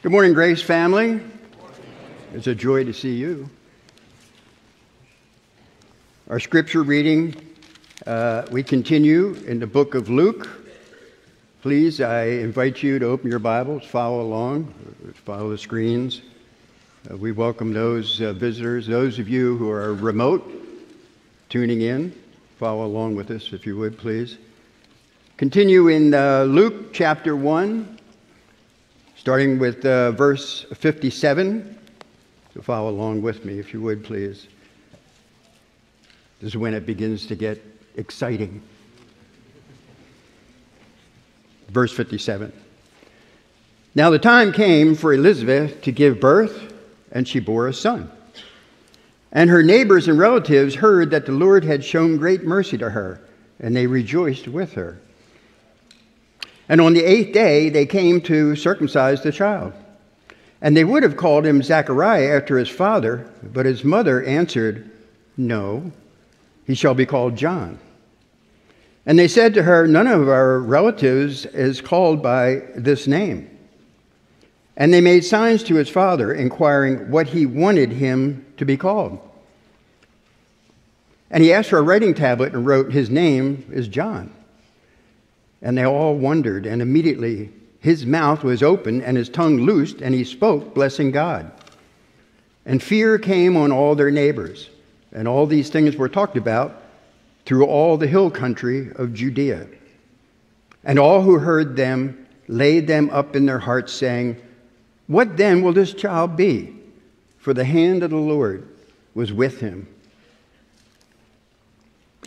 Good morning, Grace family. It's a joy to see you. Our scripture reading, uh, we continue in the book of Luke. Please, I invite you to open your Bibles, follow along, follow the screens. Uh, we welcome those uh, visitors, those of you who are remote, tuning in. Follow along with us, if you would, please. Continue in uh, Luke chapter 1 starting with uh, verse 57. So follow along with me, if you would, please. This is when it begins to get exciting. Verse 57. Now the time came for Elizabeth to give birth, and she bore a son. And her neighbors and relatives heard that the Lord had shown great mercy to her, and they rejoiced with her. And on the eighth day, they came to circumcise the child. And they would have called him Zechariah after his father, but his mother answered, No, he shall be called John. And they said to her, None of our relatives is called by this name. And they made signs to his father, inquiring what he wanted him to be called. And he asked for a writing tablet and wrote, His name is John. And they all wondered, and immediately his mouth was open and his tongue loosed, and he spoke, blessing God. And fear came on all their neighbors. And all these things were talked about through all the hill country of Judea. And all who heard them laid them up in their hearts, saying, What then will this child be? For the hand of the Lord was with him.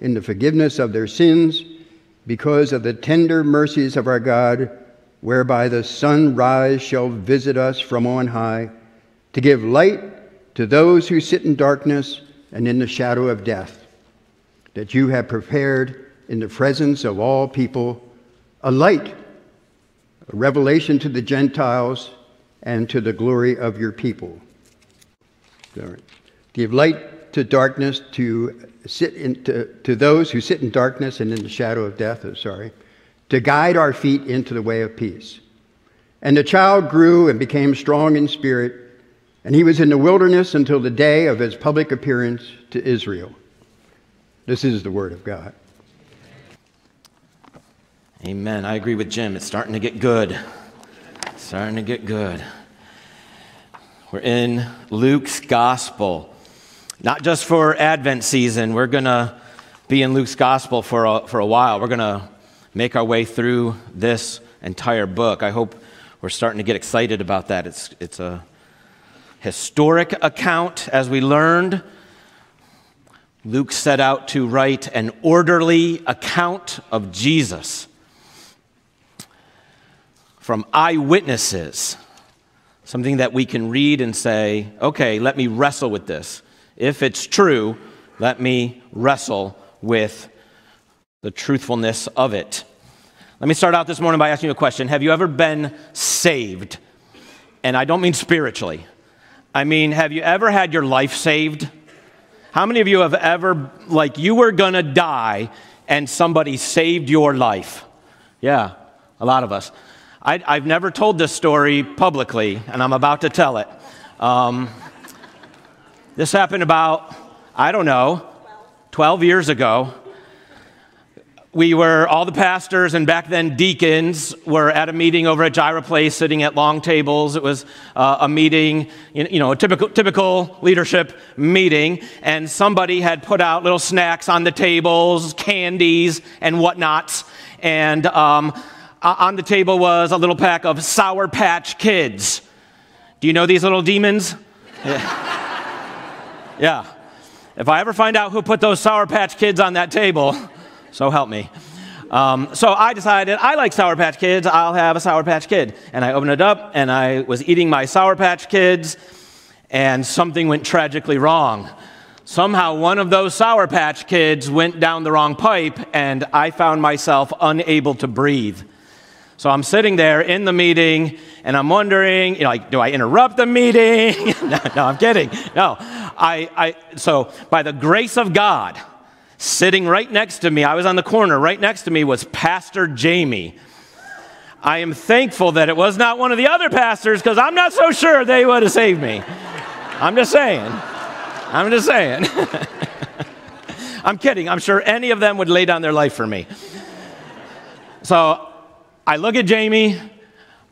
in the forgiveness of their sins because of the tender mercies of our God, whereby the sunrise shall visit us from on high, to give light to those who sit in darkness and in the shadow of death, that you have prepared in the presence of all people a light, a revelation to the Gentiles and to the glory of your people. Give light to darkness, to sit in, to, to those who sit in darkness and in the shadow of death, oh, sorry, to guide our feet into the way of peace. And the child grew and became strong in spirit, and he was in the wilderness until the day of his public appearance to Israel. This is the word of God. Amen. I agree with Jim. It's starting to get good. It's starting to get good. We're in Luke's gospel. Not just for Advent season, we're going to be in Luke's gospel for a, for a while. We're going to make our way through this entire book. I hope we're starting to get excited about that. It's, it's a historic account, as we learned. Luke set out to write an orderly account of Jesus from eyewitnesses, something that we can read and say, okay, let me wrestle with this. If it's true, let me wrestle with the truthfulness of it. Let me start out this morning by asking you a question Have you ever been saved? And I don't mean spiritually. I mean, have you ever had your life saved? How many of you have ever, like, you were gonna die and somebody saved your life? Yeah, a lot of us. I, have never told this story publicly, and I'm about to tell it. Um, this happened about, I don't know, 12 years ago. we were all the pastors and back then deacons were at a meeting over at Gyra Place, sitting at long tables. It was uh, a meeting, you know, a typical typical leadership meeting, and somebody had put out little snacks on the tables, candies and whatnots, and um, on the table was a little pack of Sour Patch Kids. Do you know these little demons? yeah. Yeah. If I ever find out who put those Sour Patch Kids on that table so help me. Um, so I decided I like Sour Patch Kids. I'll have a Sour Patch Kid. And I opened it up and I was eating my Sour Patch Kids, and something went tragically wrong. Somehow one of those Sour Patch Kids went down the wrong pipe, and I found myself unable to breathe. So I'm sitting there in the meeting, and I'm wondering, you know, like, do I interrupt the meeting? no, no, I'm kidding. No, I, I, so by the grace of God, Sitting right next to me, I was on the corner, right next to me was Pastor Jamie. I am thankful that it was not one of the other pastors because I'm not so sure they would have saved me. I'm just saying. I'm just saying. I'm kidding. I'm sure any of them would lay down their life for me. So I look at Jamie.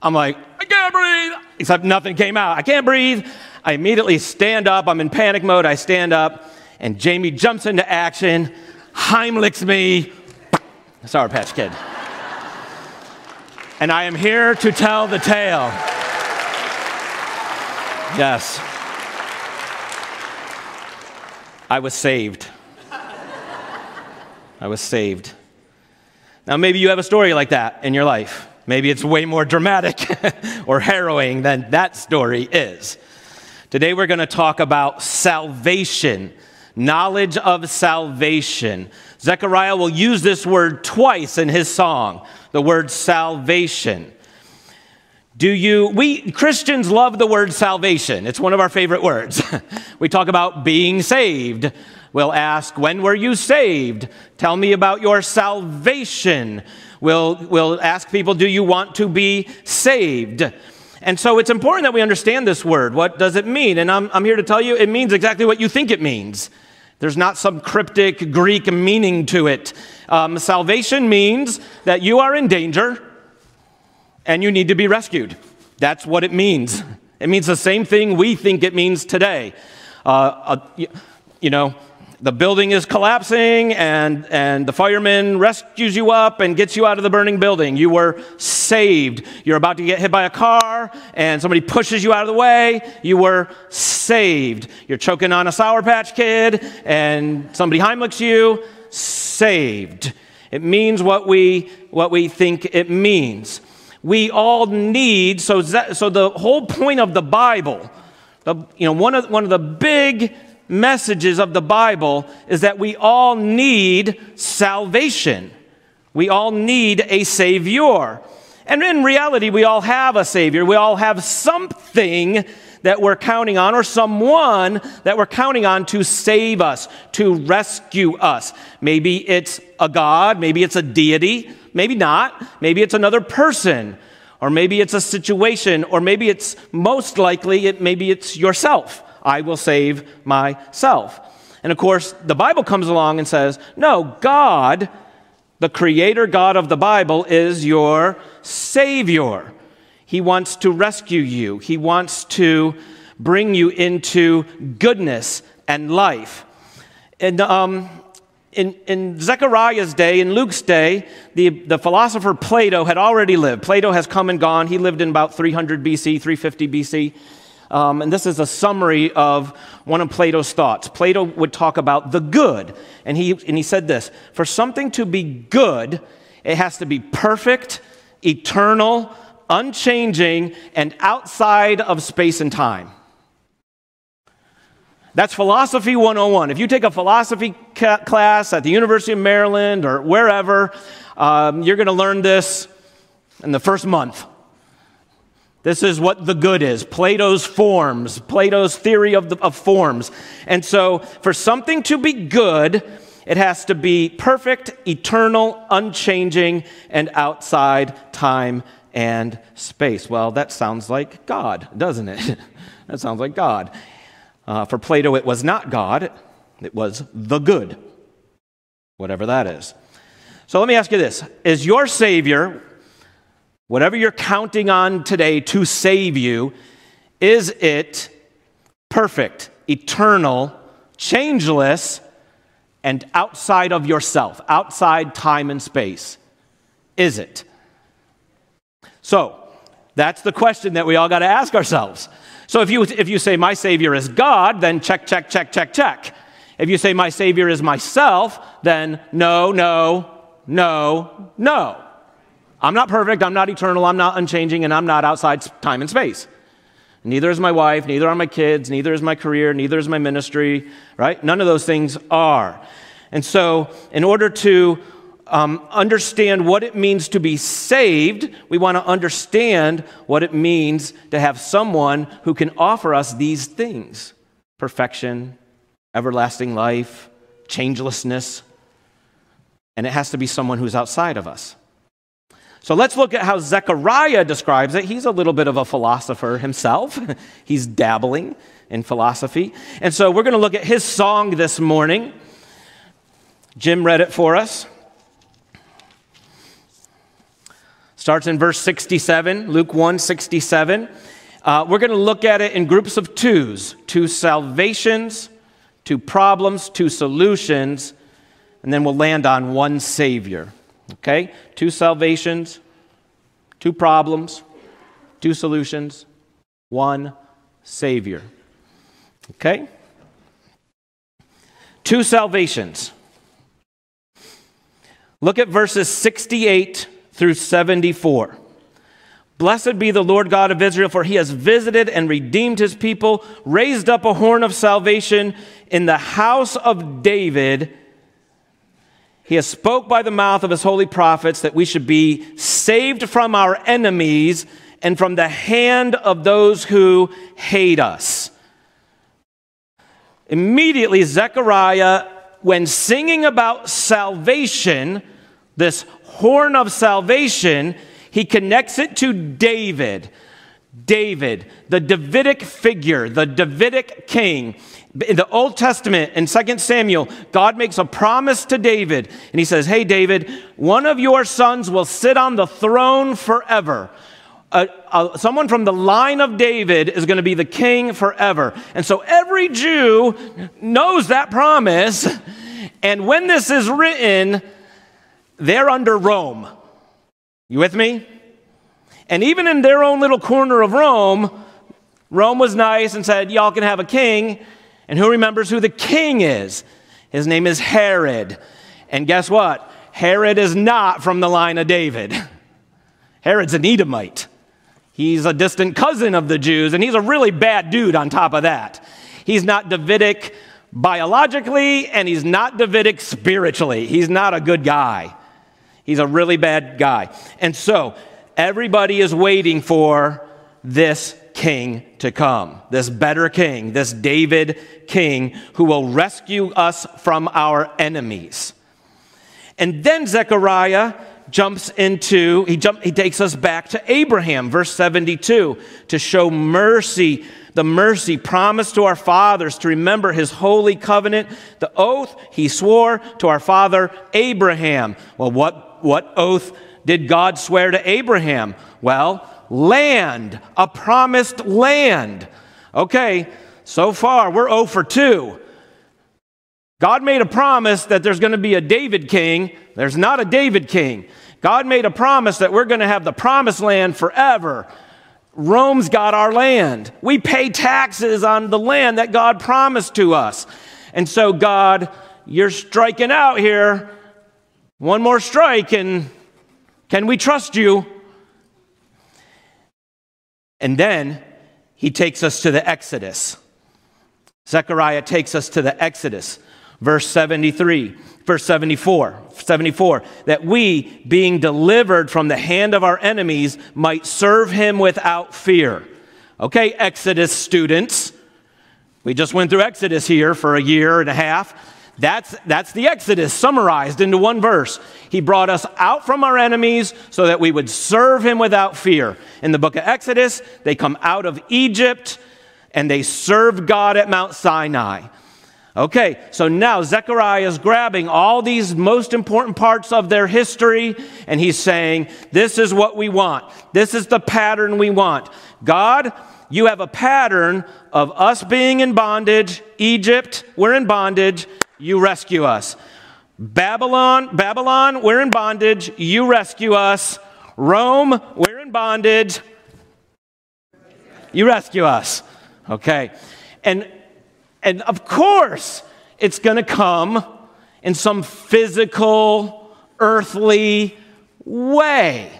I'm like, I can't breathe. Except nothing came out. I can't breathe. I immediately stand up. I'm in panic mode. I stand up and Jamie jumps into action, Heimlichs me, Sour Patch Kid. and I am here to tell the tale. Yes. I was saved. I was saved. Now, maybe you have a story like that in your life. Maybe it's way more dramatic or harrowing than that story is. Today, we're going to talk about salvation knowledge of salvation. Zechariah will use this word twice in his song, the word salvation. Do you, we Christians love the word salvation. It's one of our favorite words. we talk about being saved. We'll ask, when were you saved? Tell me about your salvation. We'll, we'll ask people, do you want to be saved? And so it's important that we understand this word. What does it mean? And I'm, I'm here to tell you it means exactly what you think it means. There's not some cryptic Greek meaning to it. Um, salvation means that you are in danger and you need to be rescued. That's what it means. It means the same thing we think it means today. Uh, uh, you know, the building is collapsing and, and the fireman rescues you up and gets you out of the burning building. You were saved. You're about to get hit by a car and somebody pushes you out of the way. You were saved. You're choking on a Sour Patch Kid and somebody Heimlichs you. Saved. It means what we, what we think it means. We all need, so, so the whole point of the Bible, the, you know, one of, one of the big messages of the Bible is that we all need salvation. We all need a Savior. And in reality, we all have a Savior. We all have something that we're counting on, or someone that we're counting on to save us, to rescue us. Maybe it's a God, maybe it's a deity, maybe not. Maybe it's another person, or maybe it's a situation, or maybe it's most likely, it, maybe it's yourself. I will save myself. And of course, the Bible comes along and says, no, God, the creator God of the Bible, is your Savior. He wants to rescue you, He wants to bring you into goodness and life. And um, in, in Zechariah's day, in Luke's day, the, the philosopher Plato had already lived. Plato has come and gone. He lived in about 300 BC, 350 BC. Um, and this is a summary of one of Plato's thoughts. Plato would talk about the good. And he, and he said this For something to be good, it has to be perfect, eternal, unchanging, and outside of space and time. That's Philosophy 101. If you take a philosophy ca- class at the University of Maryland or wherever, um, you're going to learn this in the first month. This is what the good is Plato's forms, Plato's theory of, the, of forms. And so, for something to be good, it has to be perfect, eternal, unchanging, and outside time and space. Well, that sounds like God, doesn't it? that sounds like God. Uh, for Plato, it was not God, it was the good, whatever that is. So let me ask you this Is your Savior, whatever you're counting on today to save you, is it perfect, eternal, changeless, and outside of yourself, outside time and space? Is it? So, that's the question that we all got to ask ourselves. So, if you, if you say, My Savior is God, then check, check, check, check, check. If you say, My Savior is myself, then no, no, no, no. I'm not perfect, I'm not eternal, I'm not unchanging, and I'm not outside time and space. Neither is my wife, neither are my kids, neither is my career, neither is my ministry, right? None of those things are. And so, in order to um, understand what it means to be saved, we want to understand what it means to have someone who can offer us these things perfection, everlasting life, changelessness. And it has to be someone who's outside of us. So let's look at how Zechariah describes it. He's a little bit of a philosopher himself, he's dabbling in philosophy. And so we're going to look at his song this morning. Jim read it for us. Starts in verse 67, Luke 1 67. Uh, we're going to look at it in groups of twos two salvations, two problems, two solutions, and then we'll land on one Savior. Okay? Two salvations, two problems, two solutions, one Savior. Okay? Two salvations. Look at verses 68 through 74. Blessed be the Lord God of Israel, for he has visited and redeemed his people, raised up a horn of salvation in the house of David he has spoke by the mouth of his holy prophets that we should be saved from our enemies and from the hand of those who hate us. Immediately, Zechariah, when singing about salvation, this horn of salvation, he connects it to David. David, the Davidic figure, the Davidic king. In the Old Testament, in 2 Samuel, God makes a promise to David, and he says, Hey, David, one of your sons will sit on the throne forever. Uh, uh, someone from the line of David is going to be the king forever. And so every Jew knows that promise. And when this is written, they're under Rome. You with me? And even in their own little corner of Rome, Rome was nice and said, Y'all can have a king. And who remembers who the king is? His name is Herod. And guess what? Herod is not from the line of David. Herod's an Edomite. He's a distant cousin of the Jews, and he's a really bad dude on top of that. He's not Davidic biologically, and he's not Davidic spiritually. He's not a good guy. He's a really bad guy. And so, everybody is waiting for this king to come, this better king, this David king who will rescue us from our enemies. And then Zechariah jumps into, he, jump, he takes us back to Abraham, verse 72, to show mercy, the mercy promised to our fathers to remember his holy covenant, the oath he swore to our father Abraham. Well, what, what oath did God swear to Abraham? Well, land, a promised land. Okay, so far we're 0 for 2. God made a promise that there's going to be a David king. There's not a David king. God made a promise that we're going to have the promised land forever. Rome's got our land. We pay taxes on the land that God promised to us. And so, God, you're striking out here. One more strike, and can we trust you? And then he takes us to the Exodus. Zechariah takes us to the Exodus, verse 73, verse 74, 74, that we, being delivered from the hand of our enemies, might serve him without fear. Okay, Exodus students, we just went through Exodus here for a year and a half. That's, that's the Exodus summarized into one verse. He brought us out from our enemies so that we would serve him without fear. In the book of Exodus, they come out of Egypt and they serve God at Mount Sinai. Okay, so now Zechariah is grabbing all these most important parts of their history and he's saying, This is what we want. This is the pattern we want. God, you have a pattern of us being in bondage. Egypt, we're in bondage. You rescue us. Babylon, Babylon, we're in bondage. You rescue us. Rome, we're in bondage. You rescue us. Okay. And and of course, it's going to come in some physical, earthly way.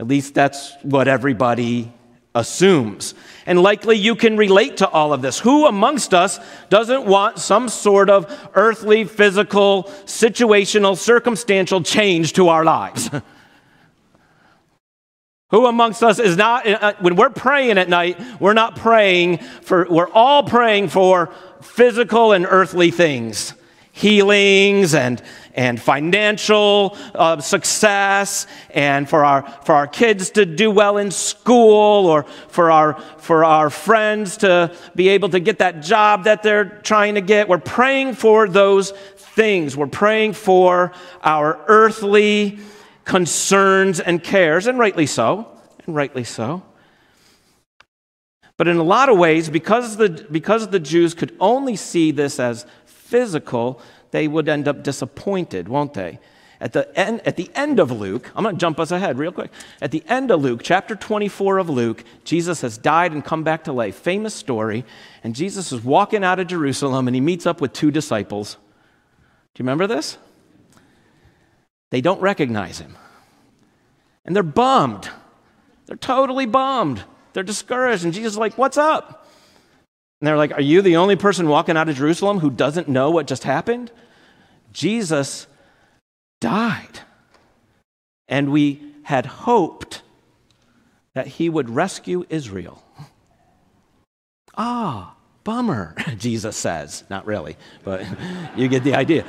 At least that's what everybody assumes. And likely you can relate to all of this. Who amongst us doesn't want some sort of earthly, physical, situational, circumstantial change to our lives? Who amongst us is not, uh, when we're praying at night, we're not praying for, we're all praying for physical and earthly things healings and, and financial uh, success and for our, for our kids to do well in school or for our, for our friends to be able to get that job that they're trying to get. We're praying for those things. We're praying for our earthly concerns and cares, and rightly so, and rightly so. But in a lot of ways, because the, because the Jews could only see this as physical, they would end up disappointed, won't they? At the, end, at the end of Luke, I'm going to jump us ahead real quick. At the end of Luke, chapter 24 of Luke, Jesus has died and come back to life. Famous story. And Jesus is walking out of Jerusalem and he meets up with two disciples. Do you remember this? They don't recognize him. And they're bummed. They're totally bummed. They're discouraged. And Jesus is like, What's up? And they're like, Are you the only person walking out of Jerusalem who doesn't know what just happened? Jesus died. And we had hoped that he would rescue Israel. Ah, bummer, Jesus says. Not really, but you get the idea.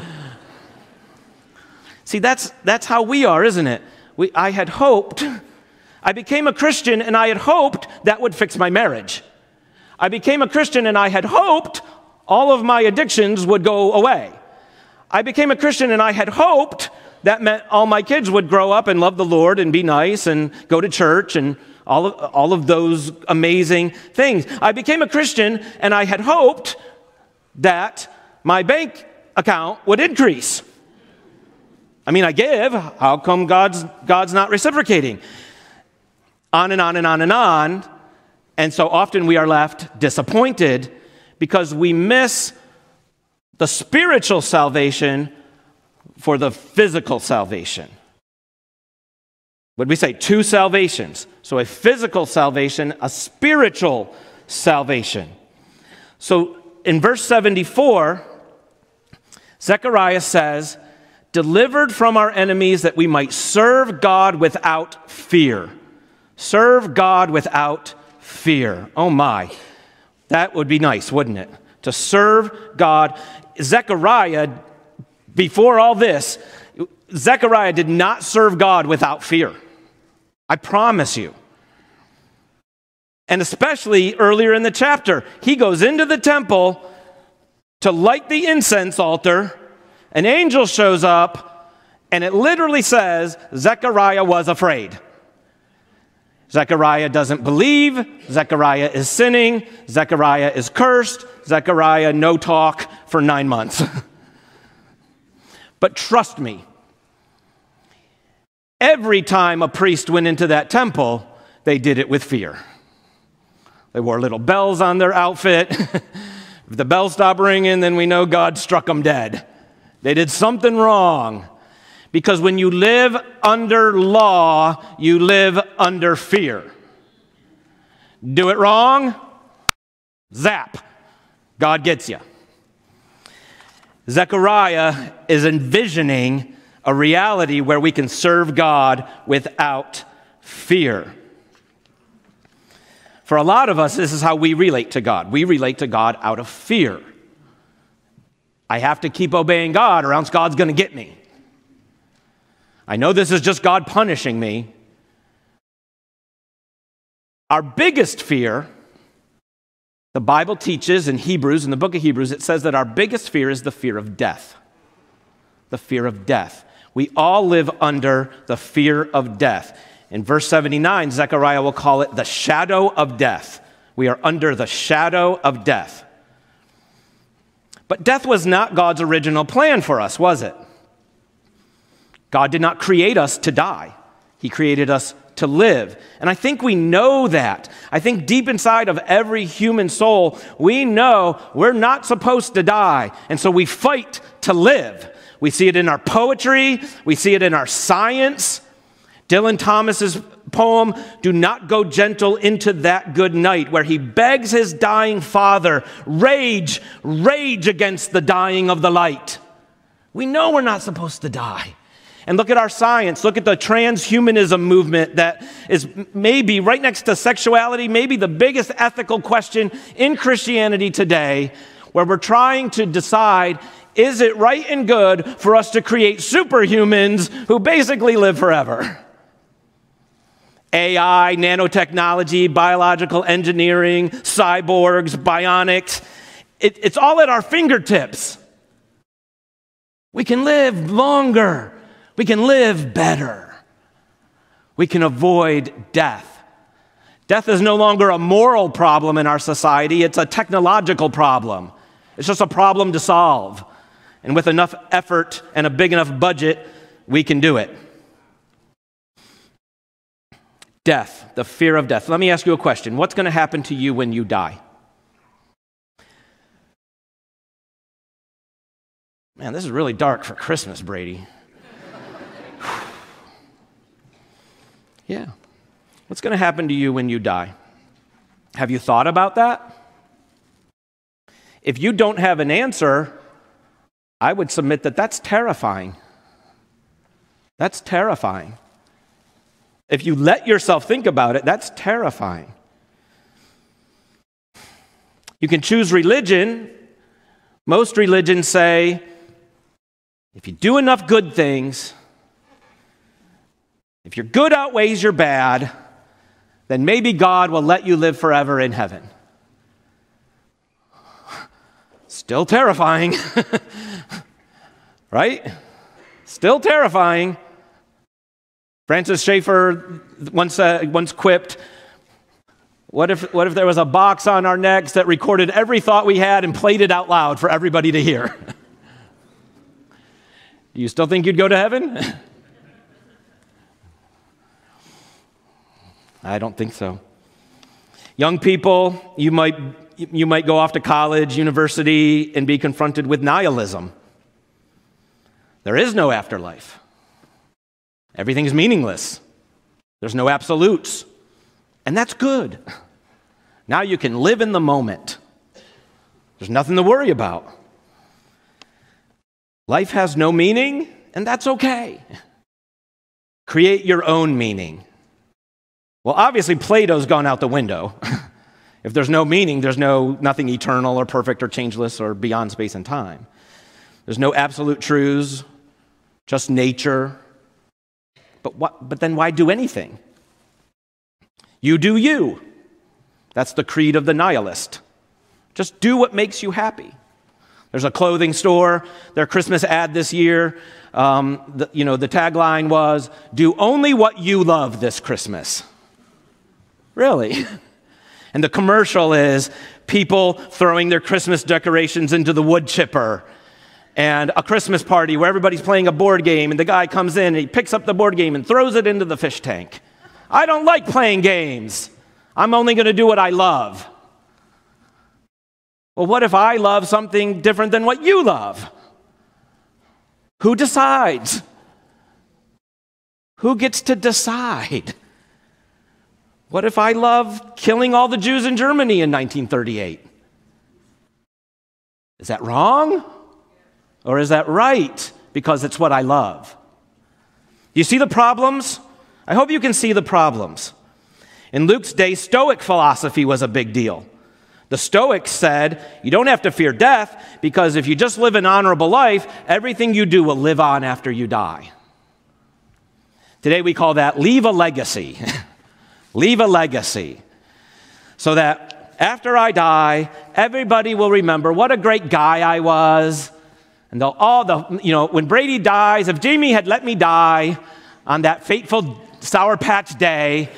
See, that's, that's how we are, isn't it? We, I had hoped, I became a Christian and I had hoped that would fix my marriage. I became a Christian and I had hoped all of my addictions would go away. I became a Christian and I had hoped that meant all my kids would grow up and love the Lord and be nice and go to church and all of, all of those amazing things. I became a Christian and I had hoped that my bank account would increase. I mean, I give. How come God's, God's not reciprocating? On and on and on and on. And so often we are left disappointed because we miss the spiritual salvation for the physical salvation. Would we say two salvations? So a physical salvation, a spiritual salvation. So in verse 74, Zechariah says, delivered from our enemies that we might serve God without fear. Serve God without fear. Oh my. That would be nice, wouldn't it? To serve God. Zechariah, before all this, Zechariah did not serve God without fear. I promise you. And especially earlier in the chapter, he goes into the temple to light the incense altar an angel shows up, and it literally says Zechariah was afraid. Zechariah doesn't believe. Zechariah is sinning. Zechariah is cursed. Zechariah, no talk for nine months. but trust me, every time a priest went into that temple, they did it with fear. They wore little bells on their outfit. if the bell stopped ringing, then we know God struck them dead. They did something wrong. Because when you live under law, you live under fear. Do it wrong, zap, God gets you. Zechariah is envisioning a reality where we can serve God without fear. For a lot of us, this is how we relate to God. We relate to God out of fear. I have to keep obeying God or else God's going to get me. I know this is just God punishing me. Our biggest fear The Bible teaches in Hebrews, in the book of Hebrews, it says that our biggest fear is the fear of death. The fear of death. We all live under the fear of death. In verse 79, Zechariah will call it the shadow of death. We are under the shadow of death. But death was not God's original plan for us, was it? God did not create us to die, He created us to live. And I think we know that. I think deep inside of every human soul, we know we're not supposed to die. And so we fight to live. We see it in our poetry, we see it in our science. Dylan Thomas's poem, Do Not Go Gentle into That Good Night, where he begs his dying father, rage, rage against the dying of the light. We know we're not supposed to die. And look at our science. Look at the transhumanism movement that is maybe right next to sexuality, maybe the biggest ethical question in Christianity today, where we're trying to decide is it right and good for us to create superhumans who basically live forever? AI, nanotechnology, biological engineering, cyborgs, bionics. It, it's all at our fingertips. We can live longer. We can live better. We can avoid death. Death is no longer a moral problem in our society, it's a technological problem. It's just a problem to solve. And with enough effort and a big enough budget, we can do it. Death, the fear of death. Let me ask you a question. What's going to happen to you when you die? Man, this is really dark for Christmas, Brady. Yeah. What's going to happen to you when you die? Have you thought about that? If you don't have an answer, I would submit that that's terrifying. That's terrifying. If you let yourself think about it, that's terrifying. You can choose religion. Most religions say if you do enough good things, if your good outweighs your bad, then maybe God will let you live forever in heaven. Still terrifying, right? Still terrifying. Francis Schaeffer once, uh, once quipped, what if, what if there was a box on our necks that recorded every thought we had and played it out loud for everybody to hear? Do you still think you'd go to heaven? I don't think so. Young people, you might, you might go off to college, university, and be confronted with nihilism. There is no afterlife. Everything's meaningless. There's no absolutes. And that's good. Now you can live in the moment. There's nothing to worry about. Life has no meaning, and that's okay. Create your own meaning. Well, obviously, Plato's gone out the window. if there's no meaning, there's no nothing eternal or perfect or changeless or beyond space and time. There's no absolute truths, just nature. But, what, but then why do anything? You do you. That's the creed of the nihilist. Just do what makes you happy. There's a clothing store, their Christmas ad this year. Um, the, you know, the tagline was, Do only what you love this Christmas. Really? And the commercial is people throwing their Christmas decorations into the wood chipper and a Christmas party where everybody's playing a board game and the guy comes in and he picks up the board game and throws it into the fish tank. I don't like playing games. I'm only going to do what I love. Well, what if I love something different than what you love? Who decides? Who gets to decide? What if I love killing all the Jews in Germany in 1938? Is that wrong? Or is that right because it's what I love? You see the problems? I hope you can see the problems. In Luke's day, Stoic philosophy was a big deal. The Stoics said, You don't have to fear death because if you just live an honorable life, everything you do will live on after you die. Today we call that leave a legacy. Leave a legacy so that after I die, everybody will remember what a great guy I was. And they'll all the, you know, when Brady dies, if Jamie had let me die on that fateful Sour Patch day,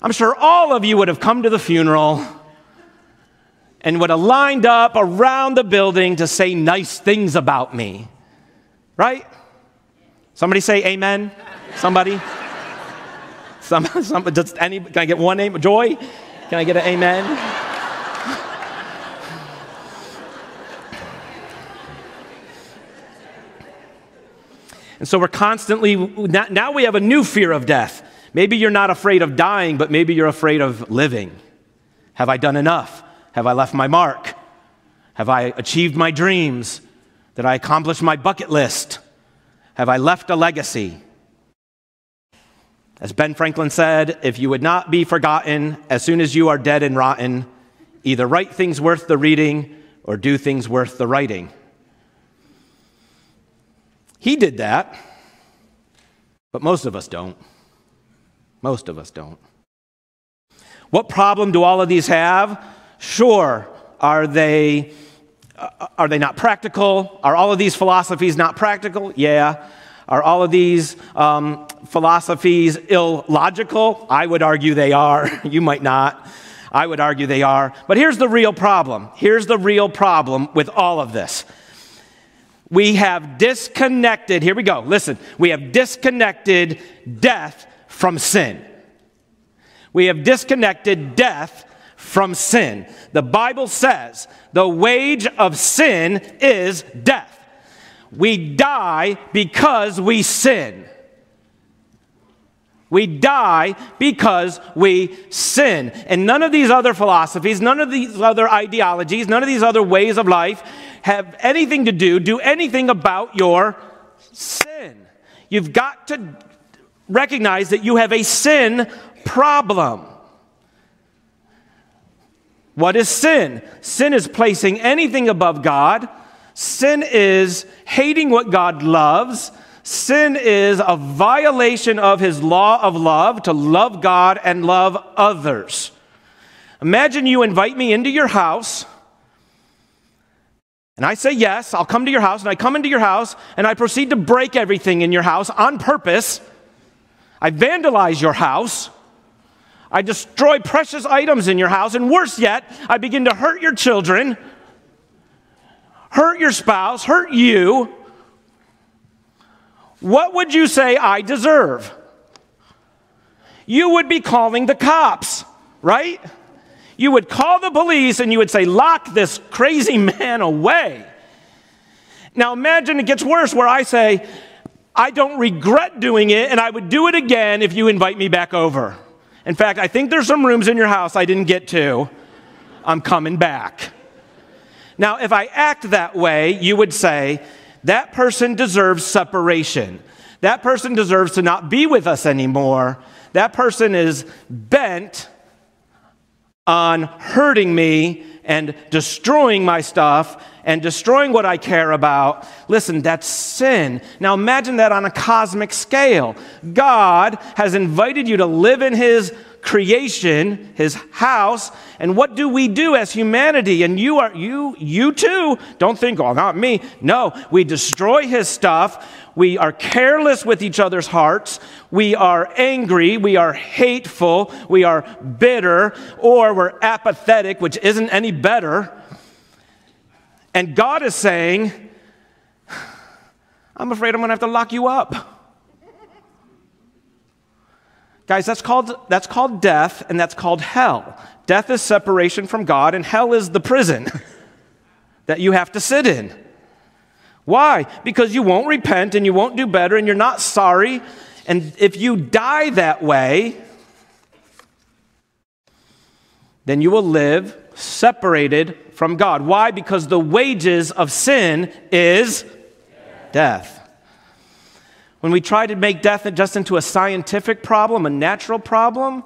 I'm sure all of you would have come to the funeral and would have lined up around the building to say nice things about me. Right? Somebody say amen. Somebody? Some, some, does any, can I get one name? Joy? Can I get an amen? and so we're constantly, now we have a new fear of death. Maybe you're not afraid of dying, but maybe you're afraid of living. Have I done enough? Have I left my mark? Have I achieved my dreams? Did I accomplish my bucket list? Have I left a legacy? As Ben Franklin said, if you would not be forgotten as soon as you are dead and rotten, either write things worth the reading or do things worth the writing. He did that, but most of us don't. Most of us don't. What problem do all of these have? Sure, are they uh, are they not practical? Are all of these philosophies not practical? Yeah. Are all of these um, philosophies illogical? I would argue they are. you might not. I would argue they are. But here's the real problem. Here's the real problem with all of this. We have disconnected, here we go, listen, we have disconnected death from sin. We have disconnected death from sin. The Bible says the wage of sin is death. We die because we sin. We die because we sin. And none of these other philosophies, none of these other ideologies, none of these other ways of life have anything to do, do anything about your sin. You've got to recognize that you have a sin problem. What is sin? Sin is placing anything above God Sin is hating what God loves. Sin is a violation of his law of love to love God and love others. Imagine you invite me into your house, and I say yes, I'll come to your house, and I come into your house, and I proceed to break everything in your house on purpose. I vandalize your house. I destroy precious items in your house, and worse yet, I begin to hurt your children hurt your spouse, hurt you, what would you say I deserve? You would be calling the cops, right? You would call the police and you would say, Lock this crazy man away. Now imagine it gets worse where I say, I don't regret doing it and I would do it again if you invite me back over. In fact, I think there's some rooms in your house I didn't get to. I'm coming back. Now, if I act that way, you would say, that person deserves separation. That person deserves to not be with us anymore. That person is bent on hurting me and destroying my stuff and destroying what I care about. Listen, that's sin. Now imagine that on a cosmic scale. God has invited you to live in His creation, his house, and what do we do as humanity? And you are you you too. Don't think, "Oh, not me." No, we destroy his stuff. We are careless with each other's hearts. We are angry, we are hateful, we are bitter, or we're apathetic, which isn't any better. And God is saying, I'm afraid I'm going to have to lock you up. Guys, that's called, that's called death and that's called hell. Death is separation from God, and hell is the prison that you have to sit in. Why? Because you won't repent and you won't do better and you're not sorry. And if you die that way, then you will live separated from God. Why? Because the wages of sin is death. When we try to make death just into a scientific problem, a natural problem,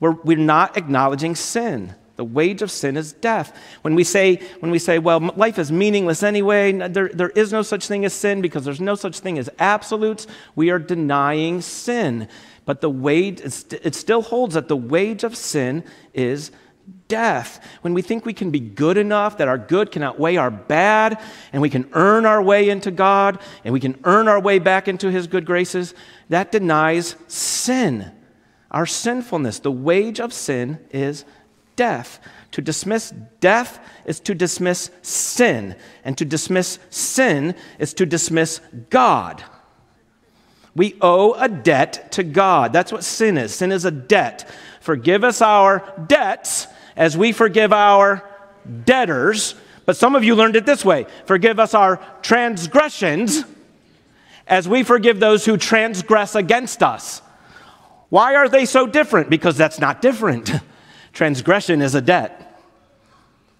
we're, we're not acknowledging sin. The wage of sin is death. When we say, when we say well, life is meaningless anyway, there, there is no such thing as sin because there's no such thing as absolutes, we are denying sin. But the wage, it still holds that the wage of sin is death. When we think we can be good enough, that our good can outweigh our bad, and we can earn our way into God, and we can earn our way back into His good graces, that denies sin, our sinfulness. The wage of sin is death. To dismiss death is to dismiss sin, and to dismiss sin is to dismiss God. We owe a debt to God. That's what sin is. Sin is a debt. Forgive us our debts as we forgive our debtors. But some of you learned it this way forgive us our transgressions as we forgive those who transgress against us. Why are they so different? Because that's not different. Transgression is a debt.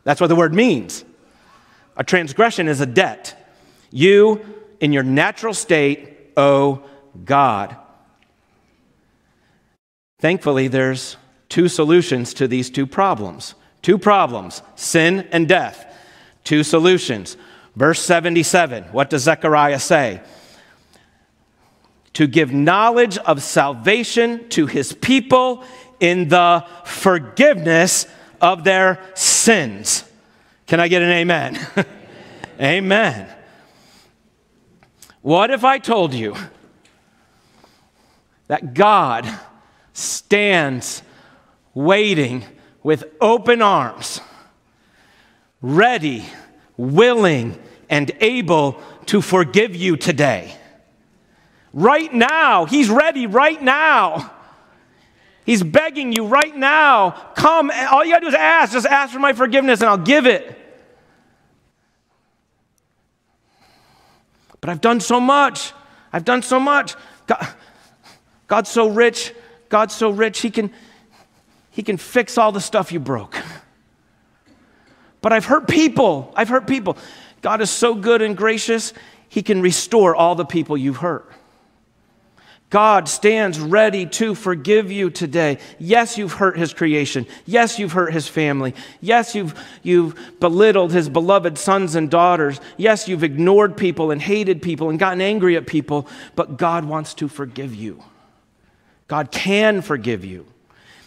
That's what the word means. A transgression is a debt. You, in your natural state, owe God. Thankfully, there's two solutions to these two problems. Two problems sin and death. Two solutions. Verse 77, what does Zechariah say? To give knowledge of salvation to his people in the forgiveness of their sins. Can I get an amen? amen. What if I told you that God stands waiting with open arms, ready, willing, and able to forgive you today. Right now, He's ready right now. He's begging you right now. Come, all you gotta do is ask. Just ask for my forgiveness and I'll give it. But I've done so much. I've done so much. God, God's so rich. God's so rich. He can, he can fix all the stuff you broke. But I've hurt people. I've hurt people. God is so good and gracious, He can restore all the people you've hurt. God stands ready to forgive you today. Yes, you've hurt his creation. Yes, you've hurt his family. Yes, you've, you've belittled his beloved sons and daughters. Yes, you've ignored people and hated people and gotten angry at people, but God wants to forgive you. God can forgive you.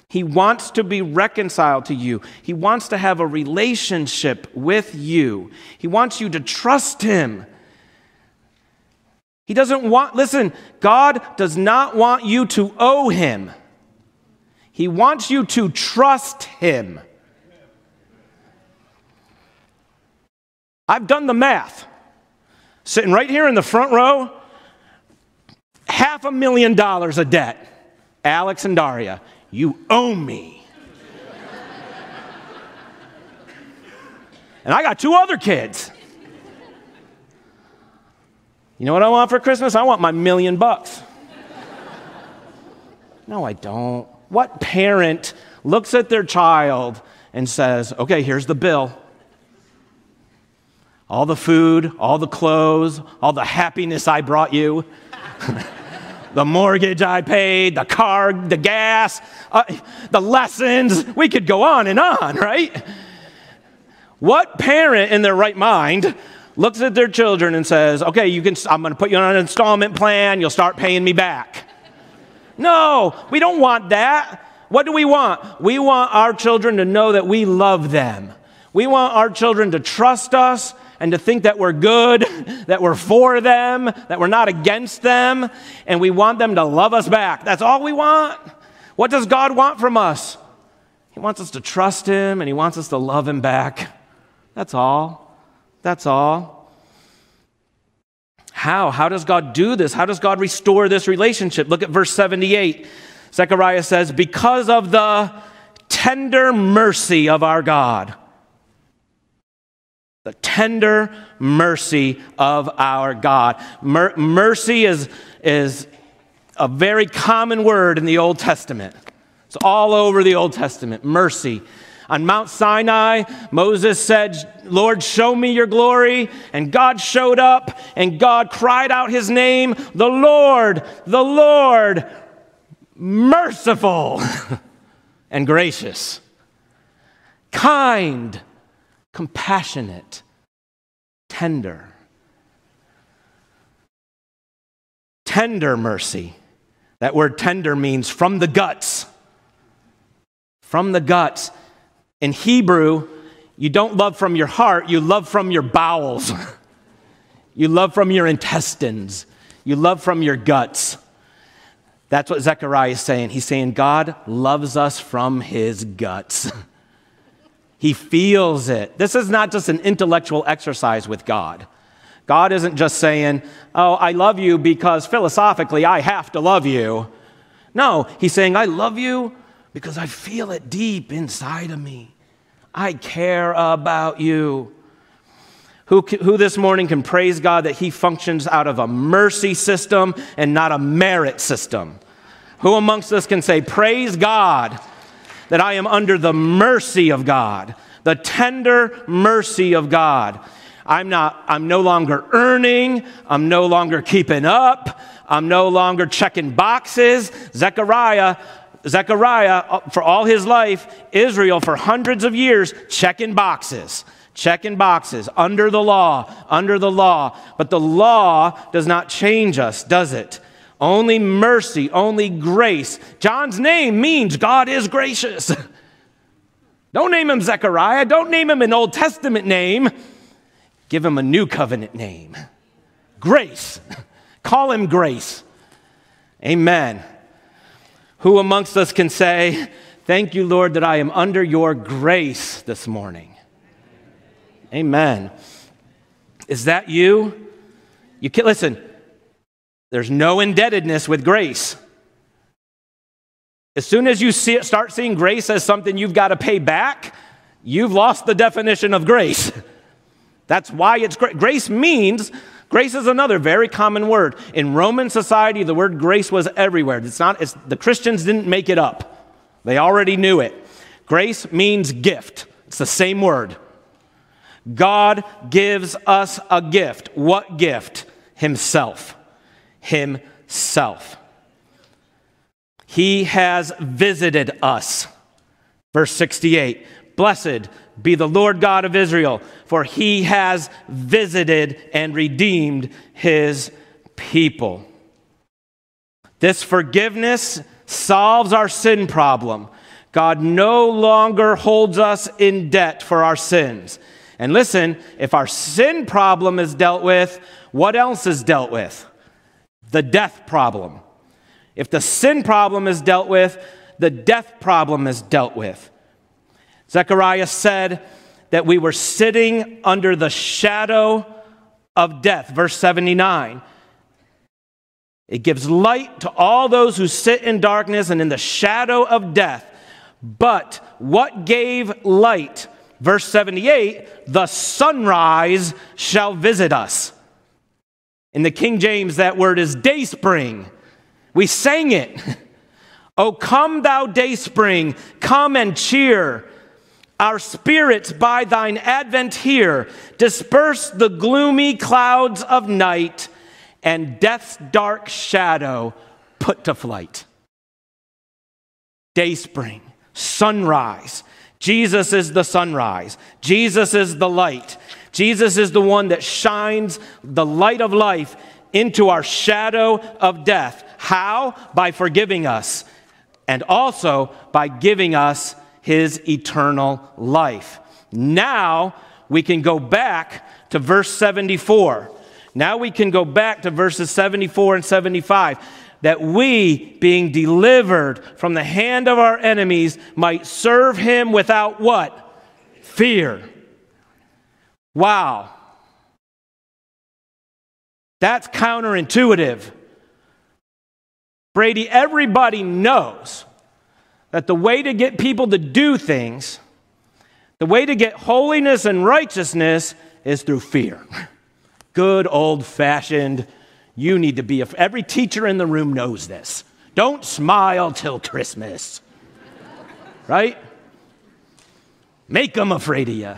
He wants to be reconciled to you. He wants to have a relationship with you. He wants you to trust Him. He doesn't want, listen, God does not want you to owe Him. He wants you to trust Him. I've done the math. Sitting right here in the front row, half a million dollars of debt. Alex and Daria, you owe me. and I got two other kids. You know what I want for Christmas? I want my million bucks. no, I don't. What parent looks at their child and says, okay, here's the bill? All the food, all the clothes, all the happiness I brought you. the mortgage I paid, the car, the gas, uh, the lessons. We could go on and on, right? What parent in their right mind looks at their children and says, "Okay, you can I'm going to put you on an installment plan, you'll start paying me back." No, we don't want that. What do we want? We want our children to know that we love them. We want our children to trust us and to think that we're good, that we're for them, that we're not against them, and we want them to love us back. That's all we want. What does God want from us? He wants us to trust Him and He wants us to love Him back. That's all. That's all. How? How does God do this? How does God restore this relationship? Look at verse 78. Zechariah says, Because of the tender mercy of our God the tender mercy of our God. Mer- mercy is, is a very common word in the Old Testament. It's all over the Old Testament. Mercy. On Mount Sinai, Moses said, Lord, show me your glory. And God showed up, and God cried out his name, the Lord, the Lord, merciful and gracious, kind compassionate, tender. Tender mercy. That word tender means from the guts. From the guts. In Hebrew, you don't love from your heart, you love from your bowels. you love from your intestines. You love from your guts. That's what Zechariah is saying. He's saying God loves us from his guts. he feels it. This is not just an intellectual exercise with God. God isn't just saying, Oh, I love you because philosophically I have to love you. No, he's saying, I love you because I feel it deep inside of me. I care about you. Who, who this morning can praise God that he functions out of a mercy system and not a merit system? Who amongst us can say, Praise God that I am under the mercy of God, the tender mercy of God? I'm not, I'm no longer earning, I'm no longer keeping up, I'm no longer checking boxes. Zechariah, Zechariah, uh, for all his life, Israel for hundreds of years, checking boxes, checking boxes under the law, under the law. But the law does not change us, does it? Only mercy, only grace. John's name means God is gracious. Don't name him Zechariah. Don't name him an Old Testament name. Give him a new covenant name Grace. Call him Grace. Amen. Who amongst us can say, Thank you, Lord, that I am under your grace this morning? Amen. Is that you? You can listen. There's no indebtedness with grace. As soon as you see start seeing grace as something you've got to pay back, you've lost the definition of grace. That's why it's gra- grace means grace is another very common word. In Roman society, the word grace was everywhere. It's not it's, the Christians didn't make it up. They already knew it. Grace means gift. It's the same word. God gives us a gift. What gift? Himself. Himself. He has visited us. Verse 68 Blessed be the Lord God of Israel, for he has visited and redeemed his people. This forgiveness solves our sin problem. God no longer holds us in debt for our sins. And listen, if our sin problem is dealt with, what else is dealt with? The death problem. If the sin problem is dealt with, the death problem is dealt with. Zechariah said that we were sitting under the shadow of death. Verse 79. It gives light to all those who sit in darkness and in the shadow of death. But what gave light? Verse 78 the sunrise shall visit us. In the King James, that word is day spring. We sang it. oh, come, thou day spring, come and cheer our spirits by thine advent here. Disperse the gloomy clouds of night and death's dark shadow put to flight. Day spring, sunrise. Jesus is the sunrise. Jesus is the light. Jesus is the one that shines the light of life into our shadow of death. How? By forgiving us and also by giving us his eternal life. Now we can go back to verse 74. Now we can go back to verses 74 and 75 that we, being delivered from the hand of our enemies, might serve him without what? Fear. Wow. That's counterintuitive. Brady, everybody knows that the way to get people to do things, the way to get holiness and righteousness is through fear. Good old fashioned, you need to be, a, every teacher in the room knows this. Don't smile till Christmas, right? Make them afraid of you.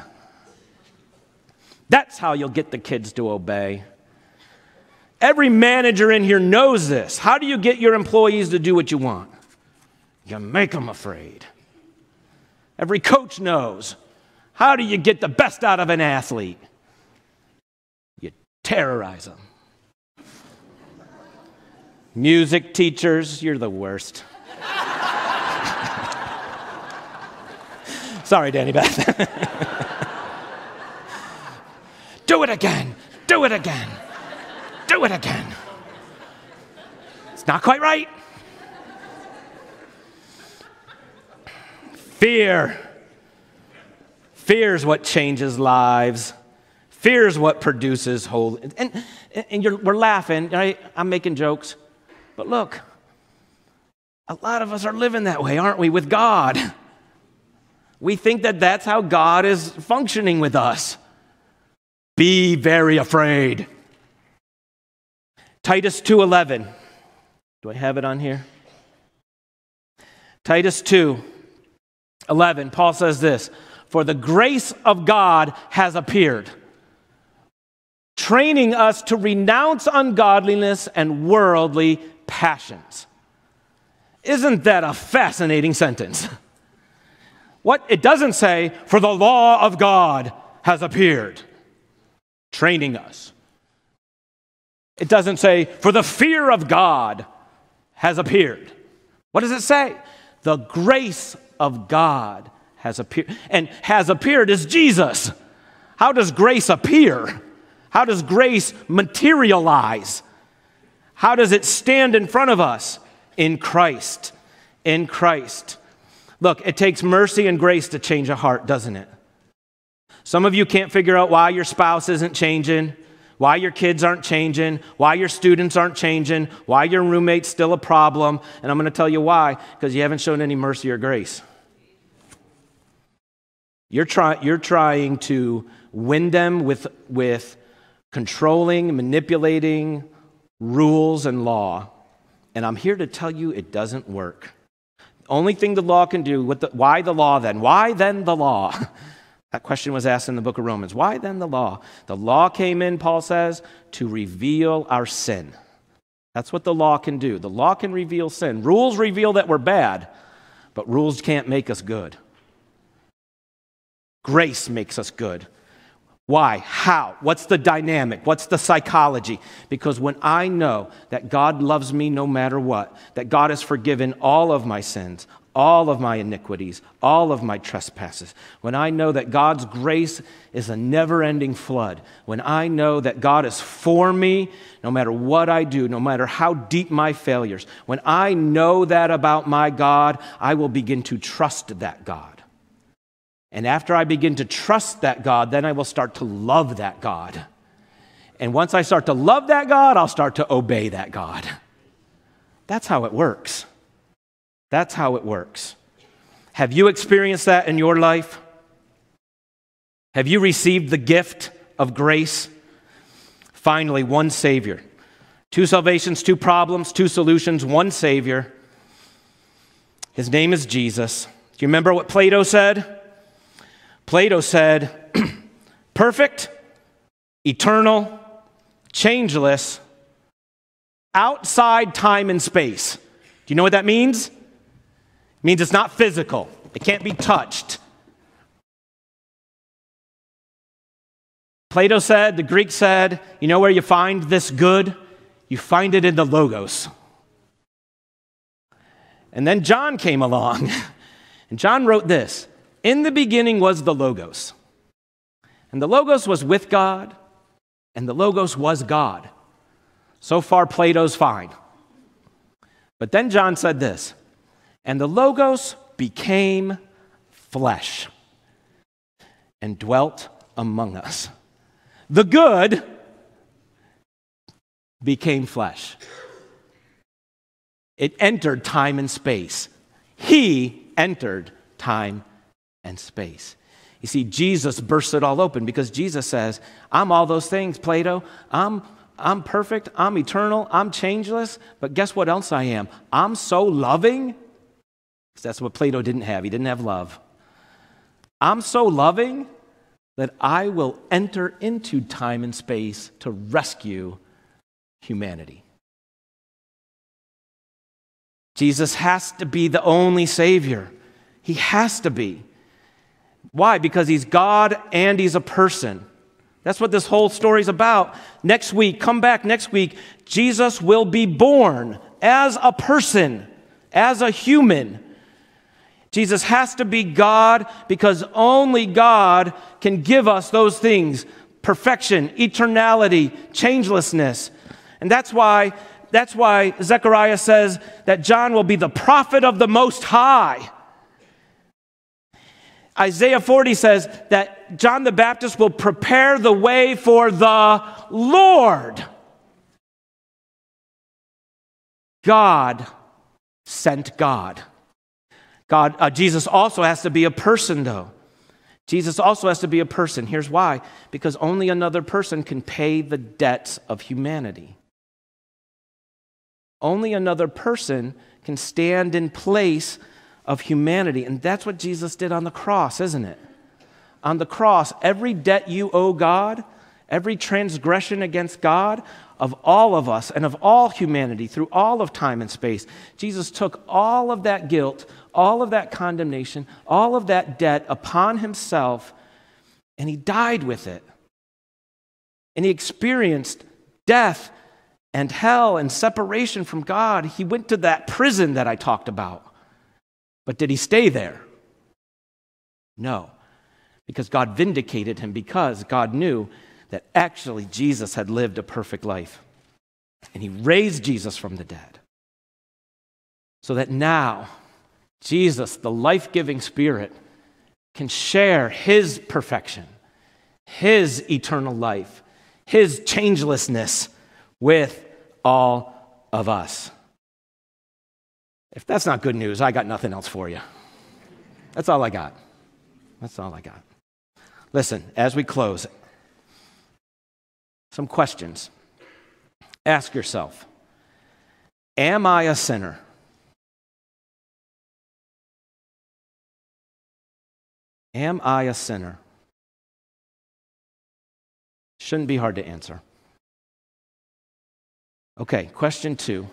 That's how you'll get the kids to obey. Every manager in here knows this. How do you get your employees to do what you want? You make them afraid. Every coach knows. How do you get the best out of an athlete? You terrorize them. Music teachers, you're the worst. Sorry, Danny Beth. Do it again. Do it again. Do it again. It's not quite right. Fear. Fear is what changes lives. Fear is what produces whole. And, and we're laughing, right? I'm making jokes. But look, a lot of us are living that way, aren't we, with God? We think that that's how God is functioning with us. Be very afraid. Titus 2:11. Do I have it on here? Titus 2:11. Paul says this, "For the grace of God has appeared, training us to renounce ungodliness and worldly passions." Isn't that a fascinating sentence? What it doesn't say, "For the law of God has appeared." Training us. It doesn't say, for the fear of God has appeared. What does it say? The grace of God has appeared. And has appeared is Jesus. How does grace appear? How does grace materialize? How does it stand in front of us? In Christ. In Christ. Look, it takes mercy and grace to change a heart, doesn't it? Some of you can't figure out why your spouse isn't changing, why your kids aren't changing, why your students aren't changing, why your roommate's still a problem. And I'm going to tell you why because you haven't shown any mercy or grace. You're, try, you're trying to win them with, with controlling, manipulating rules and law. And I'm here to tell you it doesn't work. The only thing the law can do, the, why the law then? Why then the law? That question was asked in the book of Romans. Why then the law? The law came in, Paul says, to reveal our sin. That's what the law can do. The law can reveal sin. Rules reveal that we're bad, but rules can't make us good. Grace makes us good. Why? How? What's the dynamic? What's the psychology? Because when I know that God loves me no matter what, that God has forgiven all of my sins, all of my iniquities, all of my trespasses, when I know that God's grace is a never ending flood, when I know that God is for me no matter what I do, no matter how deep my failures, when I know that about my God, I will begin to trust that God. And after I begin to trust that God, then I will start to love that God. And once I start to love that God, I'll start to obey that God. That's how it works. That's how it works. Have you experienced that in your life? Have you received the gift of grace? Finally, one Savior. Two salvations, two problems, two solutions, one Savior. His name is Jesus. Do you remember what Plato said? Plato said, perfect, eternal, changeless, outside time and space. Do you know what that means? It means it's not physical, it can't be touched. Plato said, the Greek said, you know where you find this good? You find it in the Logos. And then John came along, and John wrote this In the beginning was the Logos, and the Logos was with God, and the Logos was God. So far, Plato's fine. But then John said this and the Logos became flesh and dwelt among us. The good became flesh. It entered time and space. He entered time and space. You see, Jesus bursts it all open because Jesus says, I'm all those things, Plato. I'm, I'm perfect. I'm eternal. I'm changeless. But guess what else I am? I'm so loving that's what Plato didn't have. He didn't have love. I'm so loving that I will enter into time and space to rescue humanity. Jesus has to be the only Savior. He has to be. Why? Because He's God and He's a person. That's what this whole story is about. Next week, come back next week. Jesus will be born as a person, as a human. Jesus has to be God because only God can give us those things perfection, eternality, changelessness. And that's why, that's why Zechariah says that John will be the prophet of the Most High. Isaiah 40 says that John the Baptist will prepare the way for the Lord. God sent God. God, uh, Jesus also has to be a person, though. Jesus also has to be a person. Here's why because only another person can pay the debts of humanity. Only another person can stand in place of humanity. And that's what Jesus did on the cross, isn't it? On the cross, every debt you owe God, every transgression against God of all of us and of all humanity through all of time and space, Jesus took all of that guilt, all of that condemnation, all of that debt upon himself, and he died with it. And he experienced death and hell and separation from God. He went to that prison that I talked about. But did he stay there? No, because God vindicated him because God knew that actually Jesus had lived a perfect life. And he raised Jesus from the dead. So that now, Jesus, the life giving Spirit, can share his perfection, his eternal life, his changelessness with all of us. If that's not good news, I got nothing else for you. That's all I got. That's all I got. Listen, as we close, some questions. Ask yourself Am I a sinner? Am I a sinner? Shouldn't be hard to answer. Okay, question two.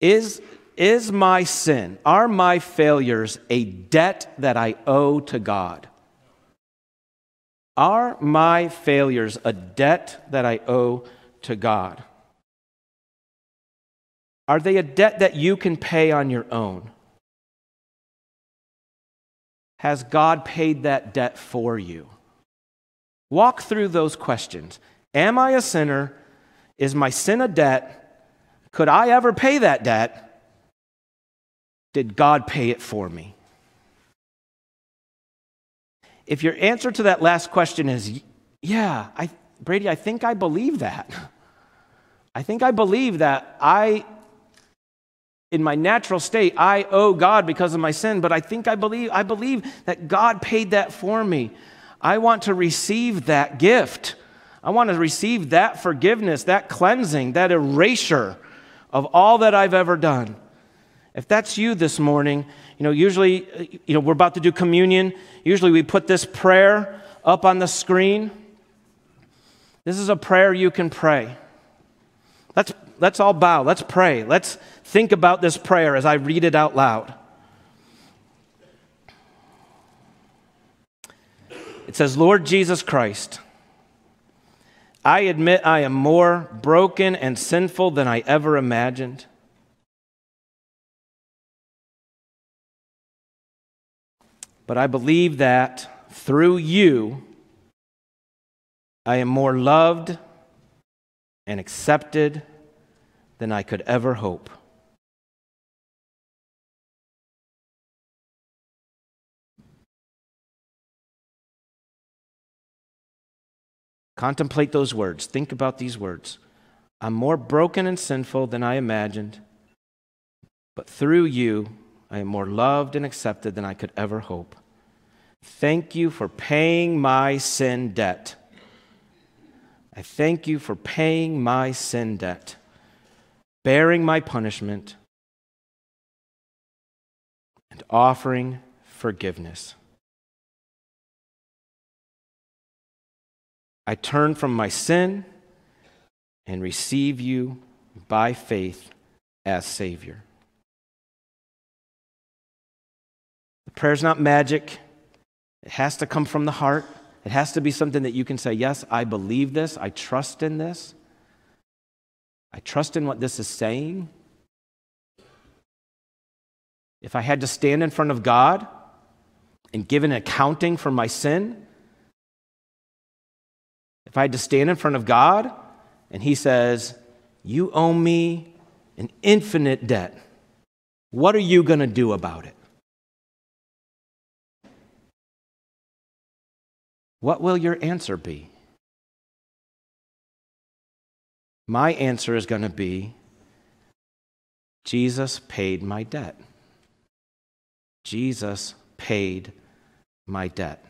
Is is my sin, are my failures a debt that I owe to God? Are my failures a debt that I owe to God? Are they a debt that you can pay on your own? Has God paid that debt for you? Walk through those questions. Am I a sinner? Is my sin a debt? Could I ever pay that debt? Did God pay it for me? If your answer to that last question is, yeah, I, Brady, I think I believe that. I think I believe that I, in my natural state, I owe God because of my sin, but I think I believe, I believe that God paid that for me. I want to receive that gift. I want to receive that forgiveness, that cleansing, that erasure of all that I've ever done. If that's you this morning, you know, usually, you know, we're about to do communion. Usually we put this prayer up on the screen. This is a prayer you can pray. Let's, let's all bow. Let's pray. Let's think about this prayer as I read it out loud. It says, Lord Jesus Christ, I admit I am more broken and sinful than I ever imagined. But I believe that through you, I am more loved and accepted than I could ever hope. Contemplate those words. Think about these words. I'm more broken and sinful than I imagined, but through you, I am more loved and accepted than I could ever hope. Thank you for paying my sin debt. I thank you for paying my sin debt, bearing my punishment, and offering forgiveness. I turn from my sin and receive you by faith as Savior. The prayer's not magic, it has to come from the heart, It has to be something that you can say, Yes, I believe this. I trust in this. I trust in what this is saying. If I had to stand in front of God and give an accounting for my sin, if I had to stand in front of God and He says, You owe me an infinite debt, what are you going to do about it? What will your answer be? My answer is going to be Jesus paid my debt. Jesus paid my debt.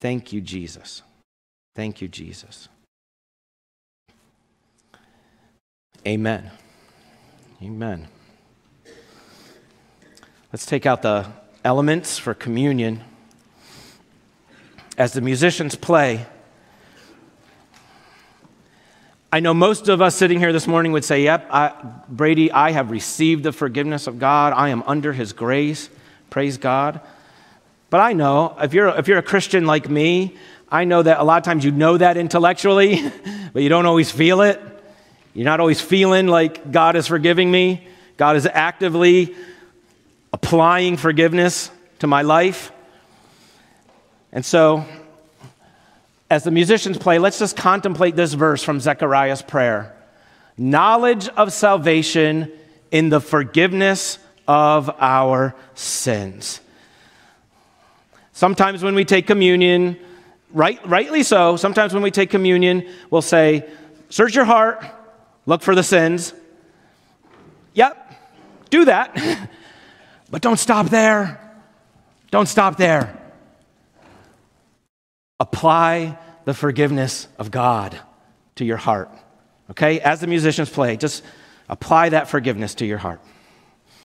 Thank you, Jesus. Thank you, Jesus. Amen. Amen. Let's take out the elements for communion. As the musicians play, I know most of us sitting here this morning would say, Yep, I, Brady, I have received the forgiveness of God. I am under His grace. Praise God. But I know if you're, if you're a Christian like me, I know that a lot of times you know that intellectually, but you don't always feel it. You're not always feeling like God is forgiving me. God is actively applying forgiveness to my life. And so, as the musicians play, let's just contemplate this verse from Zechariah's prayer knowledge of salvation in the forgiveness of our sins. Sometimes when we take communion, right, rightly so, sometimes when we take communion, we'll say, Search your heart, look for the sins. Yep, do that. but don't stop there. Don't stop there. Apply the forgiveness of God to your heart. Okay? As the musicians play, just apply that forgiveness to your heart.